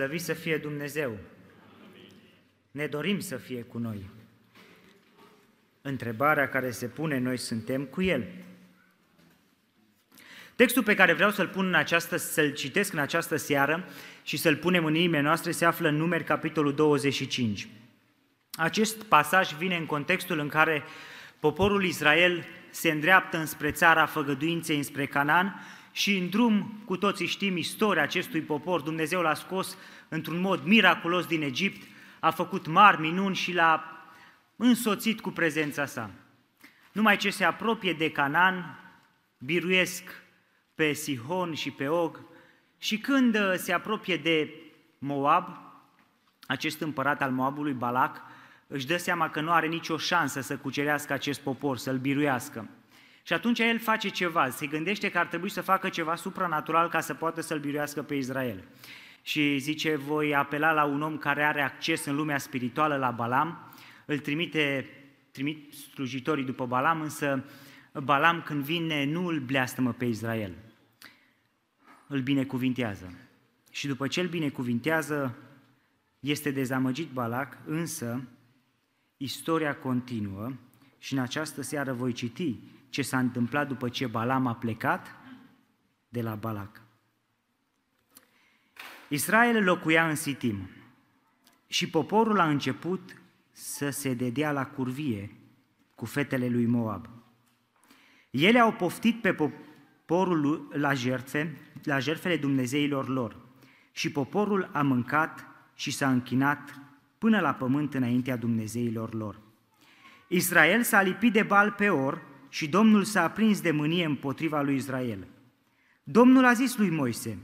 Slăvit să fie Dumnezeu! Ne dorim să fie cu noi. Întrebarea care se pune, noi suntem cu El. Textul pe care vreau să-l pun în această, să-l citesc în această seară și să-l punem în inimile noastre se află în numeri capitolul 25. Acest pasaj vine în contextul în care poporul Israel se îndreaptă înspre țara făgăduinței, înspre Canaan și în drum, cu toții știm istoria acestui popor, Dumnezeu l-a scos într-un mod miraculos din Egipt, a făcut mari minuni și l-a însoțit cu prezența sa. Numai ce se apropie de Canaan, biruiesc pe Sihon și pe Og și când uh, se apropie de Moab, acest împărat al Moabului, Balac, își dă seama că nu are nicio șansă să cucerească acest popor, să-l biruiască. Și atunci el face ceva, se gândește că ar trebui să facă ceva supranatural ca să poată să-l biruiască pe Israel. Și zice, voi apela la un om care are acces în lumea spirituală, la Balam, îl trimite, trimit slujitorii după Balam, însă Balam când vine nu îl bleastămă pe Israel, îl binecuvintează. Și după ce îl binecuvintează, este dezamăgit Balac, însă istoria continuă și în această seară voi citi ce s-a întâmplat după ce Balam a plecat de la Balac. Israel locuia în Sitim și poporul a început să se dedea la curvie cu fetele lui Moab. Ele au poftit pe poporul la jertfe, la jertfele Dumnezeilor lor și poporul a mâncat și s-a închinat până la pământ înaintea Dumnezeilor lor. Israel s-a lipit de bal pe or și Domnul s-a aprins de mânie împotriva lui Israel. Domnul a zis lui Moise,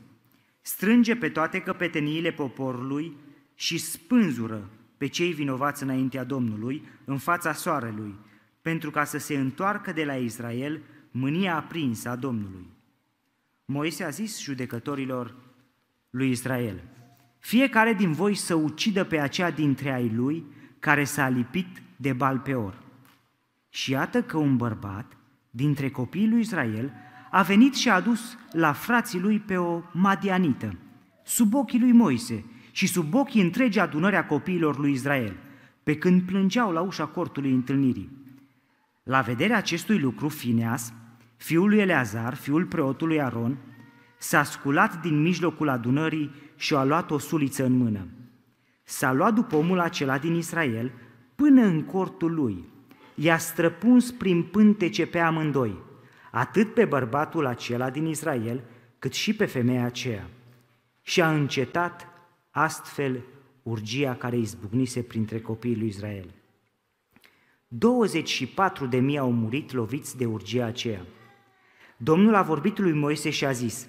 strânge pe toate căpeteniile poporului și spânzură pe cei vinovați înaintea Domnului, în fața soarelui, pentru ca să se întoarcă de la Israel mânia aprinsă a Domnului. Moise a zis judecătorilor lui Israel, fiecare din voi să ucidă pe aceea dintre ai lui care s-a lipit de bal pe or. Și iată că un bărbat dintre copiii lui Israel a venit și a adus la frații lui pe o madianită, sub ochii lui Moise și sub ochii întregi adunări a copiilor lui Israel, pe când plângeau la ușa cortului întâlnirii. La vederea acestui lucru, Fineas, fiul lui Eleazar, fiul preotului Aron, s-a sculat din mijlocul adunării și a luat o suliță în mână. S-a luat după omul acela din Israel până în cortul lui. I-a străpuns prin pântece pe amândoi, atât pe bărbatul acela din Israel, cât și pe femeia aceea. Și a încetat astfel urgia care izbucnise printre copiii lui Israel. 24 de mii au murit loviți de urgia aceea. Domnul a vorbit lui Moise și a zis,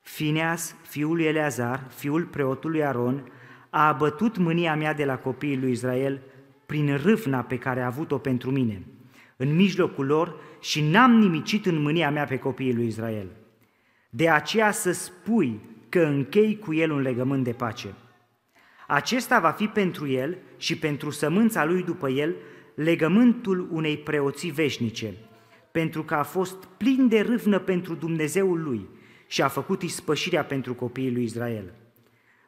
Fineas, fiul lui Eleazar, fiul preotului Aron, a abătut mânia mea de la copiii lui Israel prin râvna pe care a avut-o pentru mine, în mijlocul lor și n-am nimicit în mânia mea pe copiii lui Israel. De aceea să spui că închei cu el un legământ de pace. Acesta va fi pentru el și pentru sămânța lui după el legământul unei preoții veșnice, pentru că a fost plin de râvnă pentru Dumnezeul lui și a făcut ispășirea pentru copiii lui Israel.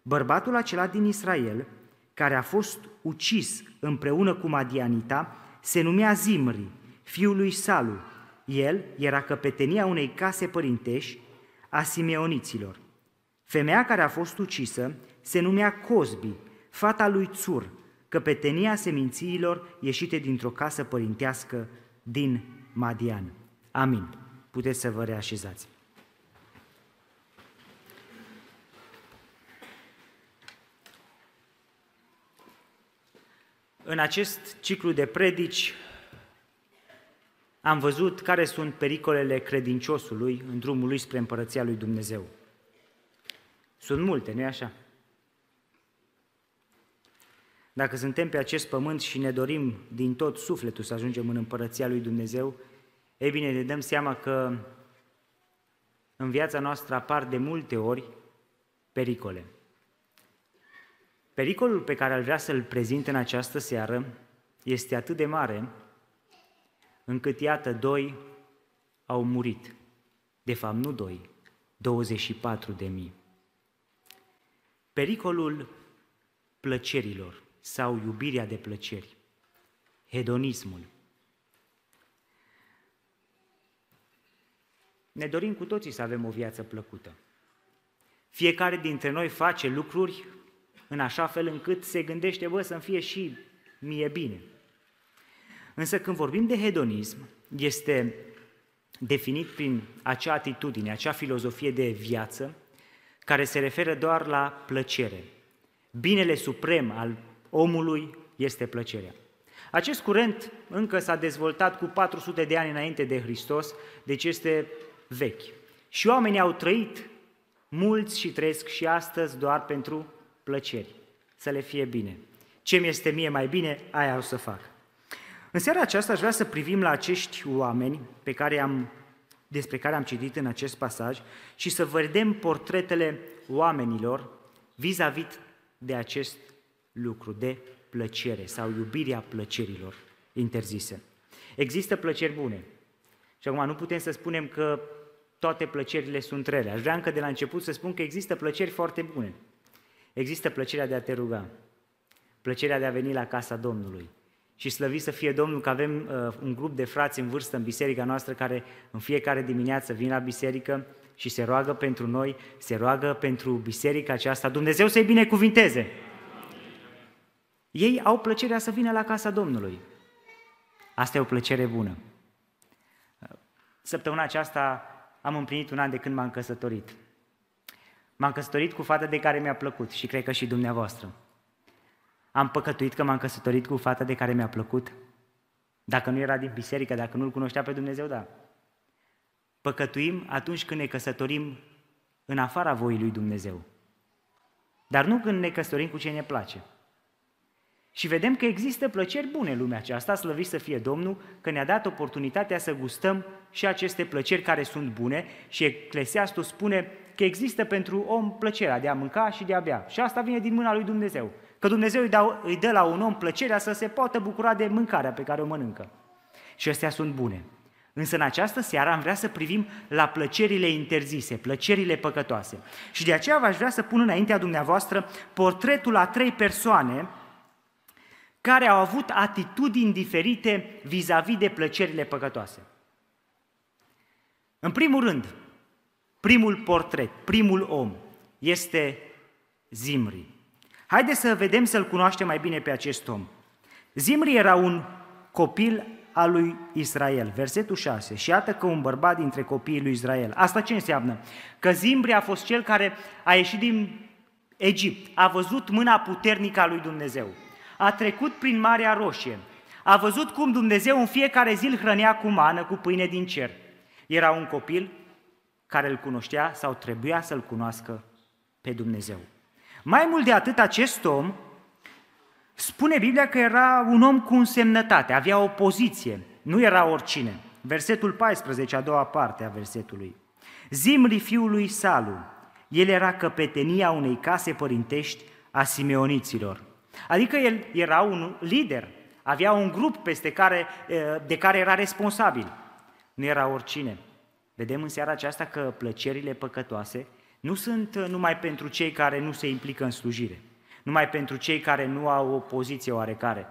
Bărbatul acela din Israel, care a fost ucis împreună cu Madianita, se numea Zimri, fiul lui Salu. El era căpetenia unei case părintești a simeoniților. Femeia care a fost ucisă se numea Cosbi, fata lui Țur, căpetenia semințiilor ieșite dintr-o casă părintească din Madian. Amin. Puteți să vă reașezați. În acest ciclu de predici am văzut care sunt pericolele credinciosului în drumul lui spre împărăția lui Dumnezeu. Sunt multe, nu-i așa? Dacă suntem pe acest pământ și ne dorim din tot sufletul să ajungem în împărăția lui Dumnezeu, ei bine, ne dăm seama că în viața noastră apar de multe ori pericole. Pericolul pe care al vrea să-l prezint în această seară este atât de mare încât, iată, doi au murit. De fapt, nu doi, 24 de mii. Pericolul plăcerilor sau iubirea de plăceri, hedonismul. Ne dorim cu toții să avem o viață plăcută. Fiecare dintre noi face lucruri în așa fel încât se gândește, bă, să-mi fie și mie bine. Însă când vorbim de hedonism, este definit prin acea atitudine, acea filozofie de viață, care se referă doar la plăcere. Binele suprem al omului este plăcerea. Acest curent încă s-a dezvoltat cu 400 de ani înainte de Hristos, deci este vechi. Și oamenii au trăit, mulți și trăiesc și astăzi doar pentru plăceri, să le fie bine. Ce mi este mie mai bine, aia o să fac. În seara aceasta aș vrea să privim la acești oameni pe care am, despre care am citit în acest pasaj și să vedem portretele oamenilor vis-a-vis de acest lucru, de plăcere sau iubirea plăcerilor interzise. Există plăceri bune. Și acum nu putem să spunem că toate plăcerile sunt rele. Aș vrea încă de la început să spun că există plăceri foarte bune. Există plăcerea de a te ruga, plăcerea de a veni la casa Domnului. Și slăvi să fie Domnul că avem uh, un grup de frați în vârstă în biserica noastră care în fiecare dimineață vin la biserică și se roagă pentru noi, se roagă pentru biserica aceasta. Dumnezeu să-i binecuvinteze! Ei au plăcerea să vină la casa Domnului. Asta e o plăcere bună. Săptămâna aceasta am împlinit un an de când m-am căsătorit. M-am căsătorit cu fata de care mi-a plăcut și cred că și dumneavoastră. Am păcătuit că m-am căsătorit cu fata de care mi-a plăcut? Dacă nu era din biserică, dacă nu-L cunoștea pe Dumnezeu, da. Păcătuim atunci când ne căsătorim în afara voii lui Dumnezeu. Dar nu când ne căsătorim cu ce ne place. Și vedem că există plăceri bune în lumea aceasta, slăvit să fie Domnul, că ne-a dat oportunitatea să gustăm și aceste plăceri care sunt bune și Eclesiastul spune că există pentru om plăcerea de a mânca și de a bea. Și asta vine din mâna lui Dumnezeu. Că Dumnezeu îi, dă, îi dă la un om plăcerea să se poată bucura de mâncarea pe care o mănâncă. Și astea sunt bune. Însă în această seară am vrea să privim la plăcerile interzise, plăcerile păcătoase. Și de aceea v-aș vrea să pun înaintea dumneavoastră portretul a trei persoane care au avut atitudini diferite vis-a-vis de plăcerile păcătoase. În primul rând, primul portret, primul om este Zimri. Haideți să vedem să-l cunoaștem mai bine pe acest om. Zimri era un copil al lui Israel. Versetul 6. Și iată că un bărbat dintre copiii lui Israel. Asta ce înseamnă? Că Zimri a fost cel care a ieșit din Egipt, a văzut mâna puternică a lui Dumnezeu a trecut prin Marea Roșie, a văzut cum Dumnezeu în fiecare zi îl hrănea cu mană, cu pâine din cer. Era un copil care îl cunoștea sau trebuia să-l cunoască pe Dumnezeu. Mai mult de atât, acest om spune Biblia că era un om cu însemnătate, avea o poziție, nu era oricine. Versetul 14, a doua parte a versetului. Zimri fiului Salu, el era căpetenia unei case părintești a simeoniților. Adică el era un lider, avea un grup peste care, de care era responsabil. Nu era oricine. Vedem în seara aceasta că plăcerile păcătoase nu sunt numai pentru cei care nu se implică în slujire, numai pentru cei care nu au o poziție oarecare.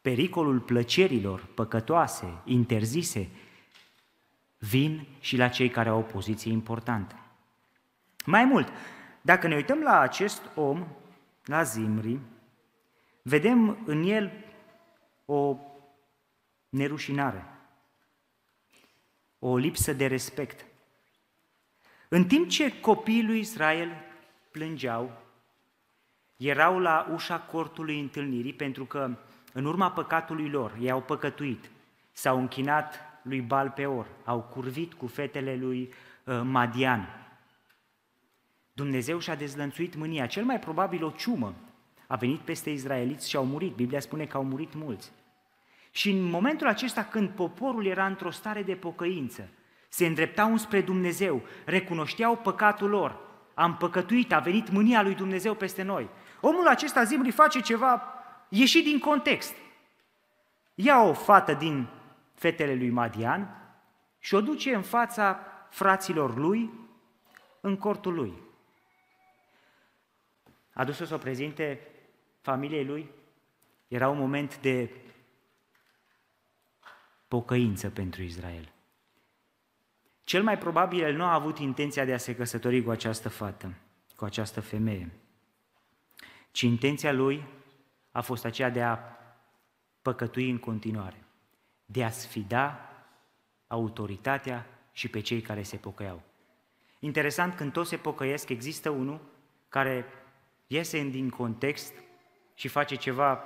Pericolul plăcerilor păcătoase, interzise, vin și la cei care au o poziție importantă. Mai mult, dacă ne uităm la acest om, la Zimri, vedem în el o nerușinare, o lipsă de respect. În timp ce copiii lui Israel plângeau, erau la ușa cortului întâlnirii pentru că în urma păcatului lor, ei au păcătuit, s-au închinat lui Bal Peor, au curvit cu fetele lui uh, Madian. Dumnezeu și-a dezlănțuit mânia, cel mai probabil o ciumă, a venit peste izraeliți și au murit. Biblia spune că au murit mulți. Și în momentul acesta când poporul era într-o stare de pocăință, se îndreptau spre Dumnezeu, recunoșteau păcatul lor, am păcătuit, a venit mânia lui Dumnezeu peste noi. Omul acesta Zimri face ceva ieșit din context. Ia o fată din fetele lui Madian și o duce în fața fraților lui în cortul lui. a dus să o prezinte familiei lui. Era un moment de pocăință pentru Israel. Cel mai probabil el nu a avut intenția de a se căsători cu această fată, cu această femeie, ci intenția lui a fost aceea de a păcătui în continuare, de a sfida autoritatea și pe cei care se pocăiau. Interesant, când toți se pocăiesc, există unul care iese din context și face ceva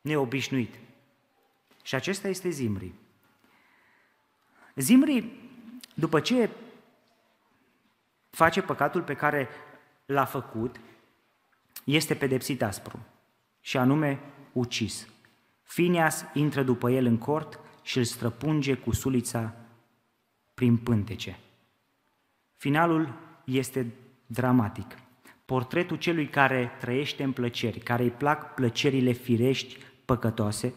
neobișnuit. Și acesta este Zimri. Zimri, după ce face păcatul pe care l-a făcut, este pedepsit aspru, și anume ucis. Finias intră după el în cort și îl străpunge cu sulița prin pântece. Finalul este dramatic. Portretul celui care trăiește în plăceri, care îi plac plăcerile firești, păcătoase,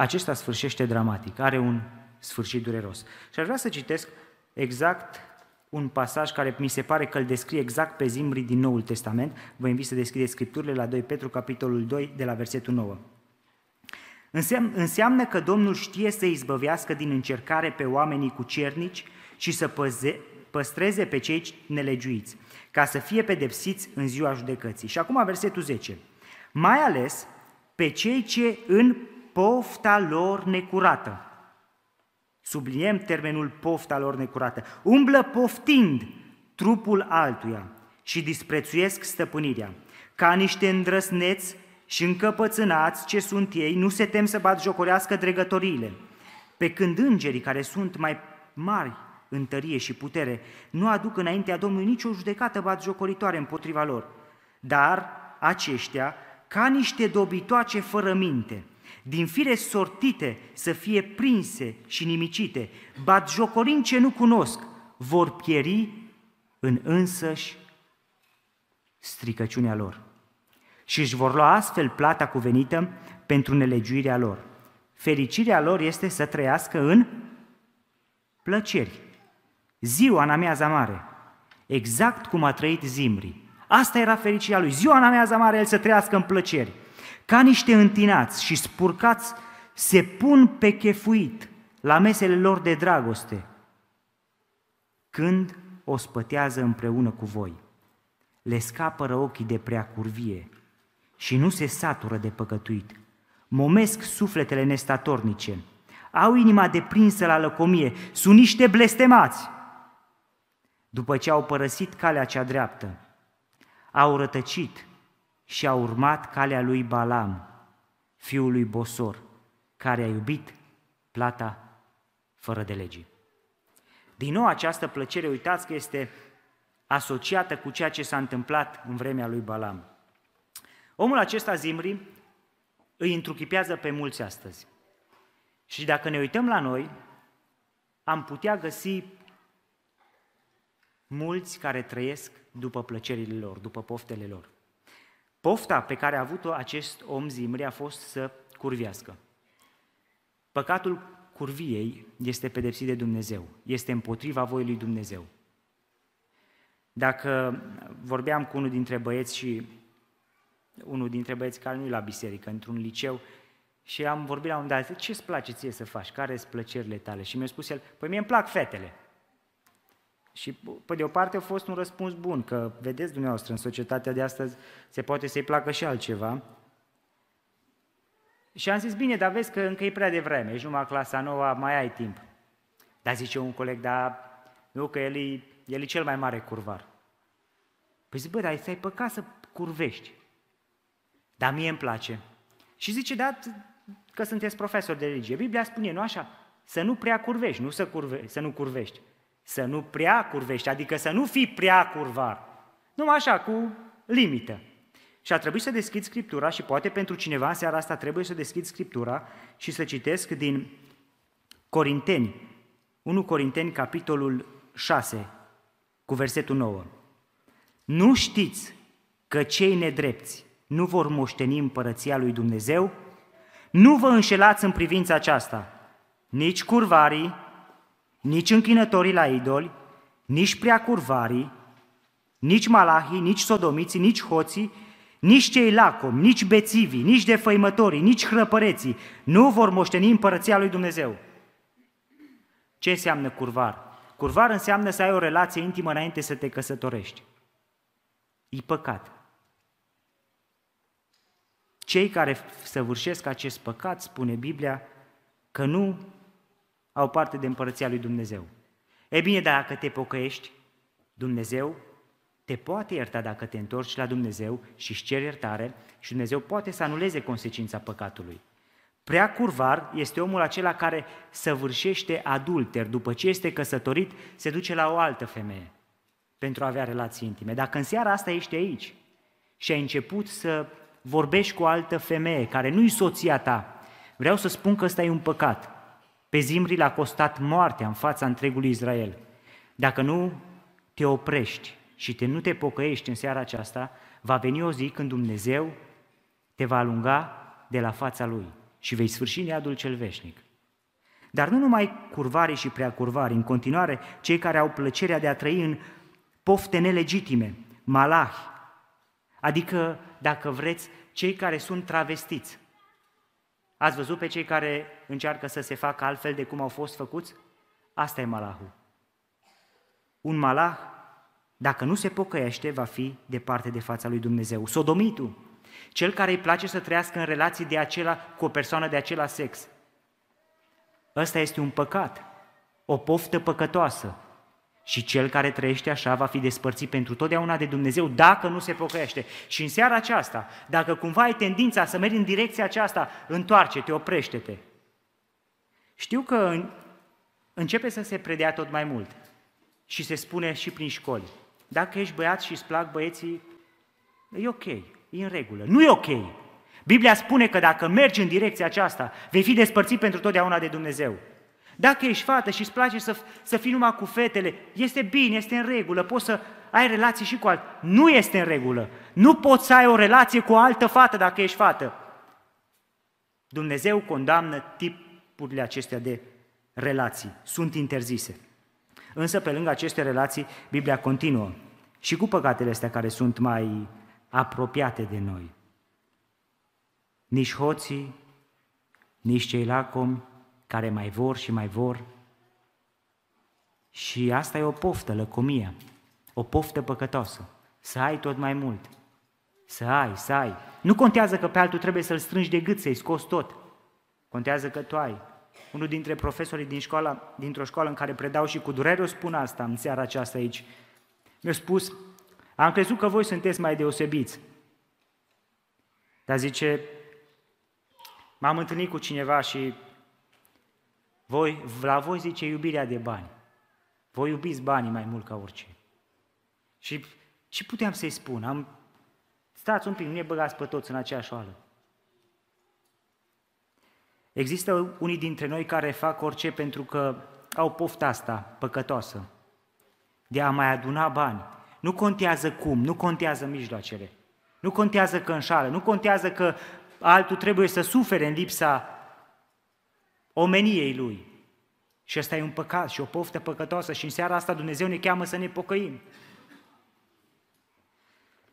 acesta sfârșește dramatic, are un sfârșit dureros. Și aș vrea să citesc exact un pasaj care mi se pare că îl descrie exact pe zimbrii din Noul Testament. Vă invit să deschideți Scripturile la 2 Petru, capitolul 2, de la versetul 9. Înseamnă că Domnul știe să izbăvească din încercare pe oamenii cu cernici și să păze, păstreze pe cei nelegiuiți, ca să fie pedepsiți în ziua judecății. Și acum versetul 10. Mai ales pe cei ce în pofta lor necurată, subliniem termenul pofta lor necurată, umblă poftind trupul altuia și disprețuiesc stăpânirea, ca niște îndrăsneți și încăpățânați ce sunt ei, nu se tem să bat jocorească dregătoriile, pe când îngerii care sunt mai mari în tărie și putere nu aduc înaintea Domnului nicio judecată bat jocoritoare împotriva lor, dar aceștia, ca niște dobitoace fără minte, din fire sortite să fie prinse și nimicite, bat jocorind ce nu cunosc, vor pieri în însăși stricăciunea lor și își vor lua astfel plata cuvenită pentru nelegiuirea lor. Fericirea lor este să trăiască în plăceri. Ziua în amiaza mare, exact cum a trăit Zimri. Asta era fericirea lui. Ziua în amiaza mare, el să trăiască în plăceri. Ca niște întinați și spurcați se pun pe chefuit la mesele lor de dragoste, când o spătează împreună cu voi. Le scapără ochii de prea curvie și nu se satură de păcătuit. Momesc sufletele nestatornice, au inima deprinsă la lăcomie, sunt niște blestemați. După ce au părăsit calea cea dreaptă, au rătăcit și au urmat calea lui Balam, fiul lui Bosor, care a iubit plata fără de legii. Din nou această plăcere, uitați că este asociată cu ceea ce s-a întâmplat în vremea lui Balam. Omul acesta, Zimri, îi întruchipează pe mulți astăzi. Și dacă ne uităm la noi, am putea găsi mulți care trăiesc după plăcerile lor, după poftele lor. Pofta pe care a avut-o acest om Zimri a fost să curvească. Păcatul curviei este pedepsit de Dumnezeu, este împotriva voii lui Dumnezeu. Dacă vorbeam cu unul dintre băieți și unul dintre băieți care nu e la biserică, într-un liceu, și am vorbit la un dat, ce îți place ție să faci? Care sunt plăcerile tale? Și mi-a spus el, păi mie îmi plac fetele. Și pe de o parte a fost un răspuns bun, că vedeți dumneavoastră, în societatea de astăzi se poate să-i placă și altceva. Și am zis, bine, dar vezi că încă e prea devreme, ești numai clasa nouă, mai ai timp. Dar zice un coleg, dar nu, că el e, el e cel mai mare curvar. Păi zic, bă, dar ți-ai păcat să curvești. Dar mie îmi place. Și zice, da, că sunteți profesor de religie. Biblia spune, nu așa? Să nu prea curvești, nu să, curve, să nu curvești. Să nu prea curvești, adică să nu fii prea curvar. Nu așa, cu limită. Și a trebuit să deschid Scriptura și poate pentru cineva în seara asta trebuie să deschid Scriptura și să citesc din Corinteni, 1 Corinteni, capitolul 6, cu versetul 9. Nu știți că cei nedrepți nu vor moșteni împărăția lui Dumnezeu? Nu vă înșelați în privința aceasta, nici curvarii, nici închinătorii la idoli, nici prea curvarii, Nici malahii, nici sodomiții, nici hoții, nici cei lacom, nici bețivii, nici defăimătorii, nici hrăpăreții nu vor moșteni împărăția lui Dumnezeu. Ce înseamnă curvar? Curvar înseamnă să ai o relație intimă înainte să te căsătorești. E păcat. Cei care săvârșesc acest păcat, spune Biblia, că nu au parte de împărăția lui Dumnezeu. E bine, dacă te pocăiești, Dumnezeu te poate ierta dacă te întorci la Dumnezeu și își ceri iertare și Dumnezeu poate să anuleze consecința păcatului. Prea curvar este omul acela care săvârșește adulter, după ce este căsătorit, se duce la o altă femeie pentru a avea relații intime. Dacă în seara asta ești aici și ai început să vorbești cu o altă femeie care nu-i soția ta, vreau să spun că ăsta e un păcat. Pe Zimri l-a costat moartea în fața întregului Israel. Dacă nu te oprești și te, nu te pocăiești în seara aceasta, va veni o zi când Dumnezeu te va alunga de la fața Lui și vei sfârși neadul cel veșnic. Dar nu numai curvare și prea curvare, în continuare, cei care au plăcerea de a trăi în pofte nelegitime, malahi, adică, dacă vreți, cei care sunt travestiți. Ați văzut pe cei care încearcă să se facă altfel de cum au fost făcuți? Asta e malahul. Un malah, dacă nu se pocăiește, va fi departe de fața lui Dumnezeu. Sodomitul, cel care îi place să trăiască în relații de acela, cu o persoană de acela sex. Ăsta este un păcat, o poftă păcătoasă. Și cel care trăiește așa va fi despărțit pentru totdeauna de Dumnezeu dacă nu se pocăiește. Și în seara aceasta, dacă cumva ai tendința să mergi în direcția aceasta, întoarce-te, oprește-te. Știu că începe să se predea tot mai mult și se spune și prin școli. Dacă ești băiat și îți plac băieții, e ok, e în regulă. Nu e ok. Biblia spune că dacă mergi în direcția aceasta, vei fi despărțit pentru totdeauna de Dumnezeu. Dacă ești fată și îți place să, să fii numai cu fetele, este bine, este în regulă, poți să ai relații și cu alt. Nu este în regulă. Nu poți să ai o relație cu o altă fată dacă ești fată. Dumnezeu condamnă tipurile acestea de relații. Sunt interzise. Însă, pe lângă aceste relații, Biblia continuă și cu păcatele astea care sunt mai apropiate de noi. Nici hoții, nici cei lacomi, care mai vor și mai vor. Și asta e o poftă, lăcomia, o poftă păcătoasă. Să ai tot mai mult. Să ai, să ai. Nu contează că pe altul trebuie să-l strângi de gât, să-i scoți tot. Contează că tu ai. Unul dintre profesorii din școala, dintr-o școală în care predau și cu durere o spun asta în seara aceasta aici. Mi-a spus, am crezut că voi sunteți mai deosebiți. Dar zice, m-am întâlnit cu cineva și voi, la voi zice iubirea de bani. Voi iubiți banii mai mult ca orice. Și ce puteam să-i spun? Am, stați un pic, nu ne băgați pe toți în aceeași oală. Există unii dintre noi care fac orice pentru că au pofta asta păcătoasă de a mai aduna bani. Nu contează cum, nu contează mijloacele, nu contează că înșală, nu contează că altul trebuie să sufere în lipsa omeniei lui. Și ăsta e un păcat și o poftă păcătoasă și în seara asta Dumnezeu ne cheamă să ne pocăim.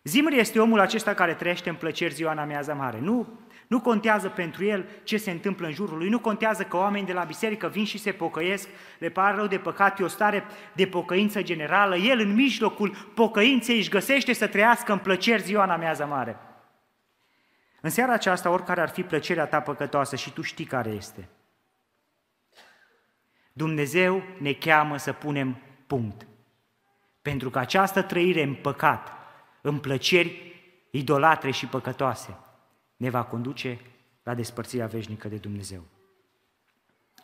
Zimri este omul acesta care trăiește în plăceri ziua în amiază mare. Nu, nu contează pentru el ce se întâmplă în jurul lui, nu contează că oamenii de la biserică vin și se pocăiesc, le pare rău de păcat, e o stare de pocăință generală. El în mijlocul pocăinței își găsește să trăiască în plăceri ziua în amiază mare. În seara aceasta, oricare ar fi plăcerea ta păcătoasă și tu știi care este – Dumnezeu ne cheamă să punem punct. Pentru că această trăire în păcat, în plăceri idolatre și păcătoase, ne va conduce la despărțirea veșnică de Dumnezeu.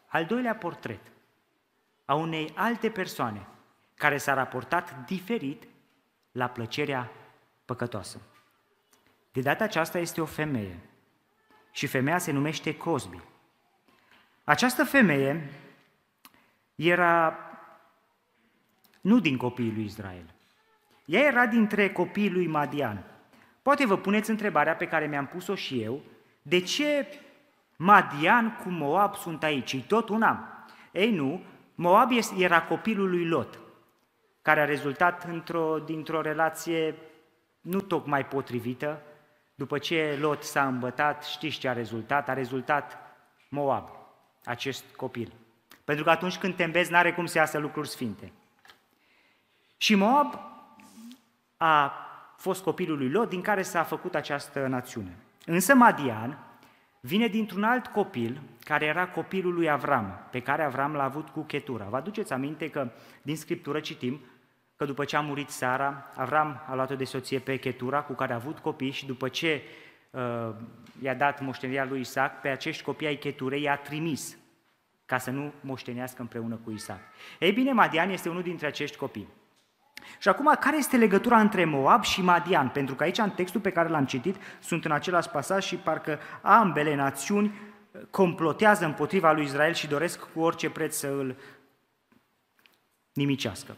Al doilea portret a unei alte persoane care s-a raportat diferit la plăcerea păcătoasă. De data aceasta este o femeie și femeia se numește Cosbi. Această femeie era nu din copiii lui Israel. Ea era dintre copiii lui Madian. Poate vă puneți întrebarea pe care mi-am pus-o și eu, de ce Madian cu Moab sunt aici? E tot una. Ei nu, Moab era copilul lui Lot. care a rezultat într-o, dintr-o relație nu tocmai potrivită. După ce Lot s-a îmbătat, știți ce a rezultat? A rezultat Moab, acest copil. Pentru că atunci când te înveți, n-are cum să iasă lucruri sfinte. Și Moab a fost copilul lui Lot, din care s-a făcut această națiune. Însă Madian vine dintr-un alt copil, care era copilul lui Avram, pe care Avram l-a avut cu Chetura. Vă aduceți aminte că din Scriptură citim că după ce a murit Sara, Avram a luat-o de soție pe Chetura, cu care a avut copii și după ce uh, i-a dat moștenirea lui Isaac, pe acești copii ai Cheturei i-a trimis ca să nu moștenească împreună cu Isaac. Ei bine, Madian este unul dintre acești copii. Și acum, care este legătura între Moab și Madian? Pentru că aici, în textul pe care l-am citit, sunt în același pasaj și parcă ambele națiuni complotează împotriva lui Israel și doresc cu orice preț să îl nimicească.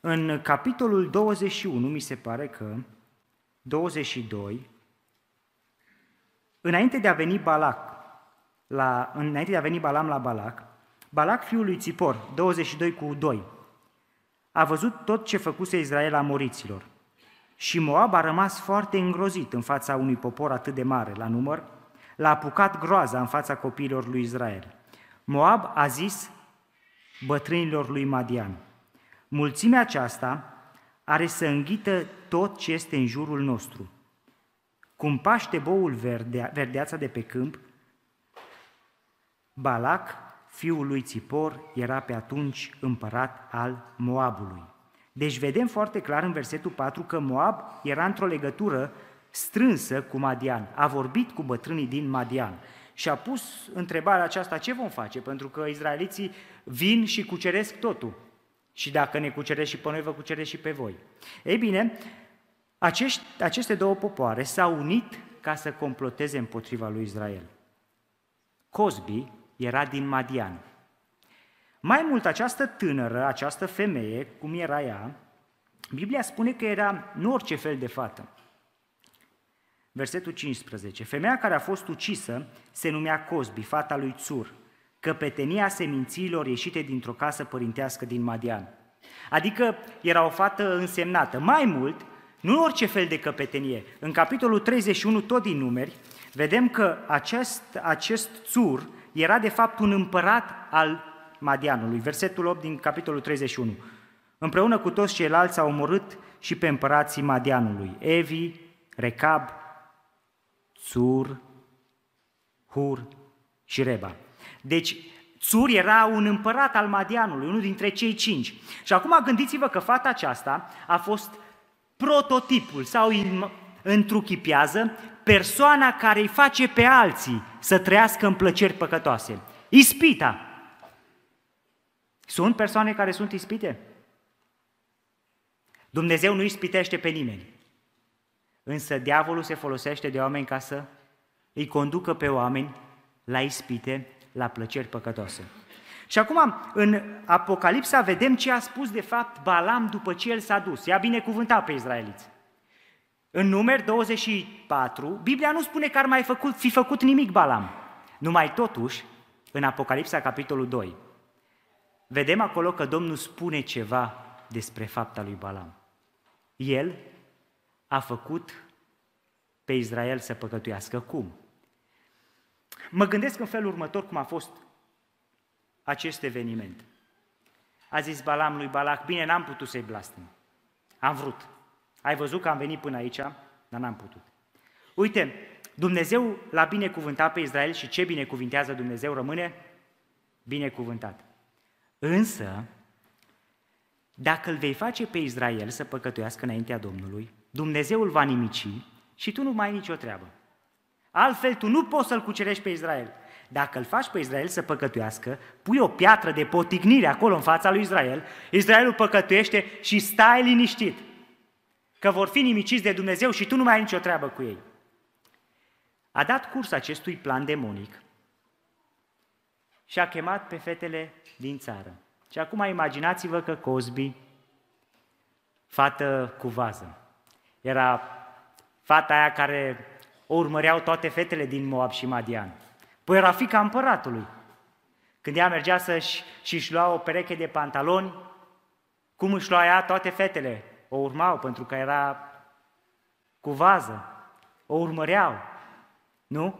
În capitolul 21, mi se pare că 22, înainte de a veni Balac, la, înainte de a veni Balam la Balac, Balac, fiul lui Țipor, 22 cu 2, a văzut tot ce făcuse Israel a moriților. Și Moab a rămas foarte îngrozit în fața unui popor atât de mare la număr, l-a apucat groaza în fața copiilor lui Israel. Moab a zis bătrânilor lui Madian, mulțimea aceasta are să înghită tot ce este în jurul nostru. Cum paște boul verdea, verdeața de pe câmp, Balac fiul lui Țipor, era pe atunci împărat al Moabului. Deci vedem foarte clar în versetul 4 că Moab era într-o legătură strânsă cu Madian. A vorbit cu bătrânii din Madian și a pus întrebarea aceasta, ce vom face? Pentru că izraeliții vin și cuceresc totul. Și dacă ne cuceresc și pe noi, vă cuceresc și pe voi. Ei bine, acești, aceste două popoare s-au unit ca să comploteze împotriva lui Israel. Cosbi, era din Madian. Mai mult, această tânără, această femeie, cum era ea, Biblia spune că era nu orice fel de fată. Versetul 15. Femeia care a fost ucisă se numea Cosbi, fata lui Țur, căpetenia semințiilor ieșite dintr-o casă părintească din Madian. Adică era o fată însemnată. Mai mult, nu orice fel de căpetenie. În capitolul 31, tot din numeri, vedem că acest, acest țur era de fapt un împărat al Madianului. Versetul 8 din capitolul 31. Împreună cu toți ceilalți au omorât și pe împărații Madianului, Evi, Recab, Țur, Hur și Reba. Deci, Țur era un împărat al Madianului, unul dintre cei cinci. Și acum gândiți-vă că fata aceasta a fost prototipul sau întruchipează persoana care îi face pe alții să trăiască în plăceri păcătoase. Ispita. Sunt persoane care sunt ispite? Dumnezeu nu ispitește pe nimeni. Însă diavolul se folosește de oameni ca să îi conducă pe oameni la ispite, la plăceri păcătoase. Și acum, în Apocalipsa, vedem ce a spus de fapt Balam după ce el s-a dus. I-a binecuvântat pe izraeliți. În numeri 24, Biblia nu spune că ar mai făcut, fi făcut nimic Balam. Numai totuși, în Apocalipsa, capitolul 2, vedem acolo că Domnul spune ceva despre fapta lui Balam. El a făcut pe Israel să păcătuiască. Cum? Mă gândesc în felul următor cum a fost acest eveniment. A zis Balam lui Balac, bine, n-am putut să-i blastem. Am vrut. Ai văzut că am venit până aici, dar n-am putut. Uite, Dumnezeu l-a binecuvântat pe Israel și ce binecuvintează Dumnezeu rămâne binecuvântat. Însă, dacă îl vei face pe Israel să păcătuiască înaintea Domnului, Dumnezeu îl va nimici și tu nu mai ai nicio treabă. Altfel, tu nu poți să-l cucerești pe Israel. Dacă îl faci pe Israel să păcătuiască, pui o piatră de potignire acolo în fața lui Israel, Israelul păcătuiește și stai liniștit că vor fi nimiciți de Dumnezeu și tu nu mai ai nicio treabă cu ei. A dat curs acestui plan demonic și a chemat pe fetele din țară. Și acum imaginați-vă că Cosby, fată cu vază, era fata aia care o urmăreau toate fetele din Moab și Madian. Păi era fica împăratului. Când ea mergea să-și și-și lua o pereche de pantaloni, Cum își lua ea toate fetele? O urmau pentru că era cu vază. O urmăreau. Nu?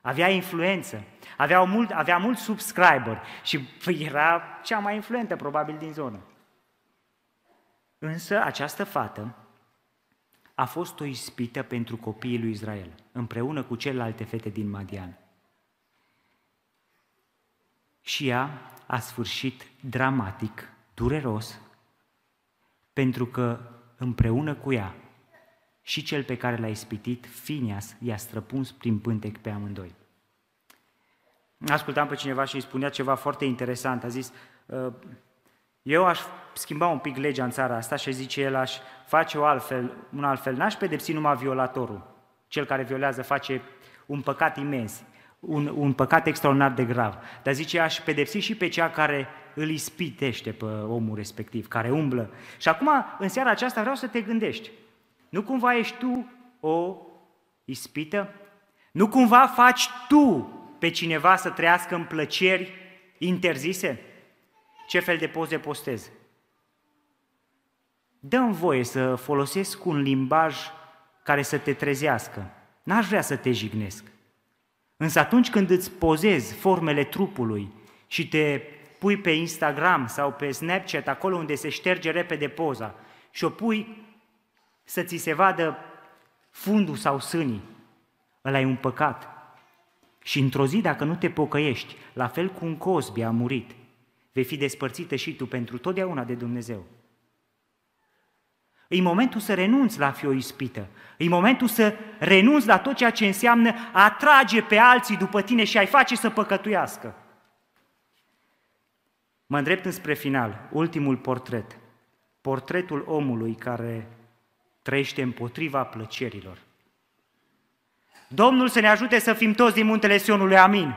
Avea influență. Avea mult, avea mult subscriber și era cea mai influentă probabil din zonă. Însă această fată a fost o ispită pentru copiii lui Israel, împreună cu celelalte fete din Madian. Și ea a sfârșit dramatic, dureros, pentru că împreună cu ea și cel pe care l-a ispitit, Finias, i-a străpuns prin pântec pe amândoi. Ascultam pe cineva și îi spunea ceva foarte interesant. A zis, ă, eu aș schimba un pic legea în țara asta și zice el, aș face o altfel, un altfel. N-aș pedepsi numai violatorul. Cel care violează face un păcat imens, un, un păcat extraordinar de grav. Dar zice, aș pedepsi și pe cea care îl ispitește pe omul respectiv, care umblă. Și acum, în seara aceasta, vreau să te gândești. Nu cumva ești tu o ispită? Nu cumva faci tu pe cineva să trăiască în plăceri interzise? Ce fel de poze postez? Dă-mi voie să folosesc un limbaj care să te trezească. N-aș vrea să te jignesc. Însă atunci când îți pozezi formele trupului și te pui pe Instagram sau pe Snapchat, acolo unde se șterge repede poza, și o pui să ți se vadă fundul sau sânii, ăla e un păcat. Și într-o zi, dacă nu te pocăiești, la fel cum Cosbi a murit, vei fi despărțită și tu pentru totdeauna de Dumnezeu. E momentul să renunți la a fi o ispită. E momentul să renunți la tot ceea ce înseamnă a atrage pe alții după tine și a-i face să păcătuiască. Mă îndrept înspre final, ultimul portret. Portretul omului care trăiește împotriva plăcerilor. Domnul să ne ajute să fim toți din muntele Sionului, amin.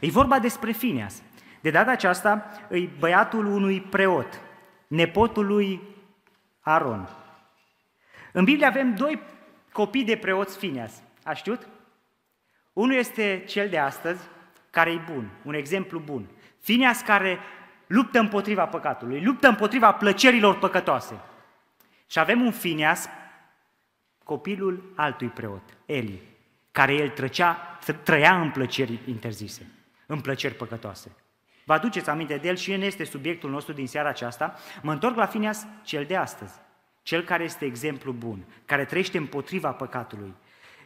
E vorba despre Fineas. De data aceasta e băiatul unui preot, nepotul lui Aron. În Biblie avem doi copii de preoți Fineas. A știut? Unul este cel de astăzi, care e bun, un exemplu bun. Fineas care luptă împotriva păcatului, luptă împotriva plăcerilor păcătoase. Și avem un Fineas, copilul altui preot, Eli, care el trăcea, trăia în plăceri interzise, în plăceri păcătoase. Vă aduceți aminte de el și el este subiectul nostru din seara aceasta. Mă întorc la Fineas cel de astăzi, cel care este exemplu bun, care trăiește împotriva păcatului.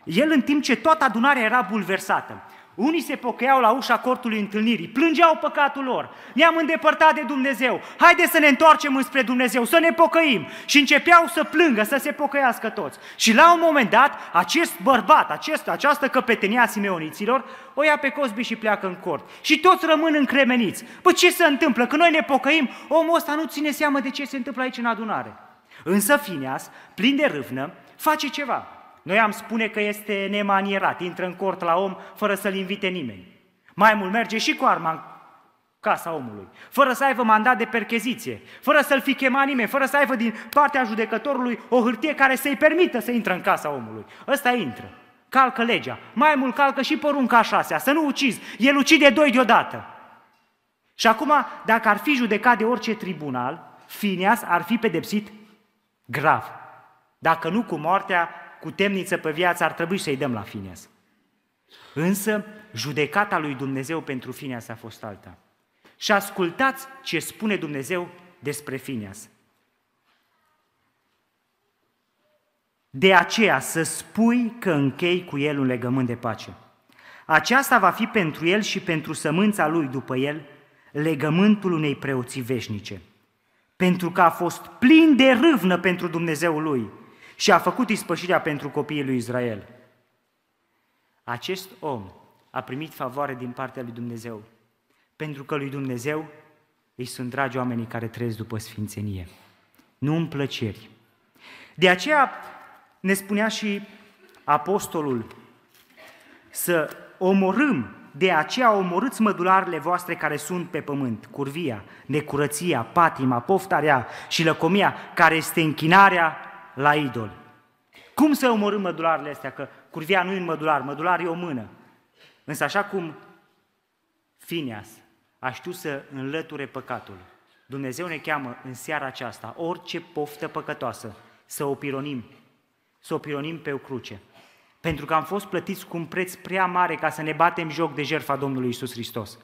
El în timp ce toată adunarea era bulversată, unii se pocăiau la ușa cortului întâlnirii, plângeau păcatul lor, ne-am îndepărtat de Dumnezeu, haide să ne întoarcem înspre Dumnezeu, să ne pocăim. Și începeau să plângă, să se pocăiască toți. Și la un moment dat, acest bărbat, acest, această căpetenie a Simeoniților, o ia pe Cosbi și pleacă în cort. Și toți rămân încremeniți. Păi ce se întâmplă? Când noi ne pocăim, omul ăsta nu ține seamă de ce se întâmplă aici în adunare. Însă Fineas, plin de râvnă, face ceva. Noi am spune că este nemanierat, intră în cort la om fără să-l invite nimeni. Mai mult merge și cu arma în casa omului, fără să aibă mandat de percheziție, fără să-l fi chemat nimeni, fără să aibă din partea judecătorului o hârtie care să-i permită să intre în casa omului. Ăsta intră, calcă legea, mai mult calcă și porunca a șasea, să nu ucizi, el ucide doi deodată. Și acum, dacă ar fi judecat de orice tribunal, Finias ar fi pedepsit grav. Dacă nu cu moartea, cu temniță pe viață ar trebui să-i dăm la Fineas. Însă, judecata lui Dumnezeu pentru Fineas a fost alta. Și ascultați ce spune Dumnezeu despre Fineas. De aceea să spui că închei cu el un legământ de pace. Aceasta va fi pentru el și pentru sămânța lui după el legământul unei preoții veșnice. Pentru că a fost plin de râvnă pentru Dumnezeul lui și a făcut ispășirea pentru copiii lui Israel. Acest om a primit favoare din partea lui Dumnezeu, pentru că lui Dumnezeu îi sunt dragi oamenii care trăiesc după sfințenie, nu în plăceri. De aceea ne spunea și apostolul să omorâm, de aceea omorâți mădularele voastre care sunt pe pământ, curvia, necurăția, patima, poftarea și lăcomia, care este închinarea la idol. Cum să omorâm mădularele astea? Că curvia nu e un mădular, mădular e o mână. Însă așa cum Fineas a știut să înlăture păcatul, Dumnezeu ne cheamă în seara aceasta, orice poftă păcătoasă, să o pironim, să o pironim pe o cruce. Pentru că am fost plătiți cu un preț prea mare ca să ne batem joc de jertfa Domnului Isus Hristos.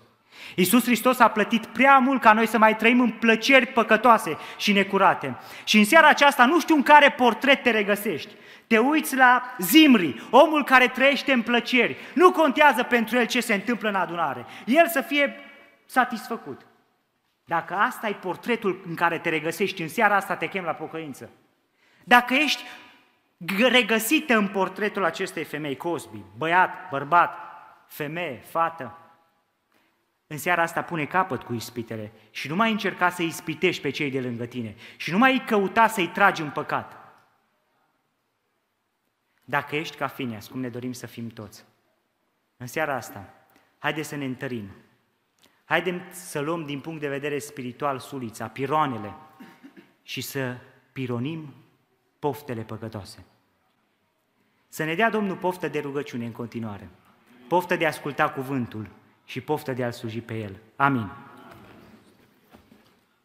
Iisus Hristos a plătit prea mult ca noi să mai trăim în plăceri păcătoase și necurate. Și în seara aceasta nu știu în care portret te regăsești. Te uiți la Zimri, omul care trăiește în plăceri. Nu contează pentru el ce se întâmplă în adunare. El să fie satisfăcut. Dacă asta e portretul în care te regăsești, în seara asta te chem la pocăință. Dacă ești regăsită în portretul acestei femei, Cosby, băiat, bărbat, femeie, fată, în seara asta pune capăt cu ispitele și nu mai încerca să ispitești pe cei de lângă tine și nu mai căuta să-i tragi în păcat. Dacă ești ca Finias, cum ne dorim să fim toți, în seara asta, haide să ne întărim. Haidem să luăm din punct de vedere spiritual sulița, piroanele și să pironim poftele păcătoase. Să ne dea Domnul poftă de rugăciune în continuare, poftă de a asculta cuvântul, și poftă de a-L sluji pe El. Amin.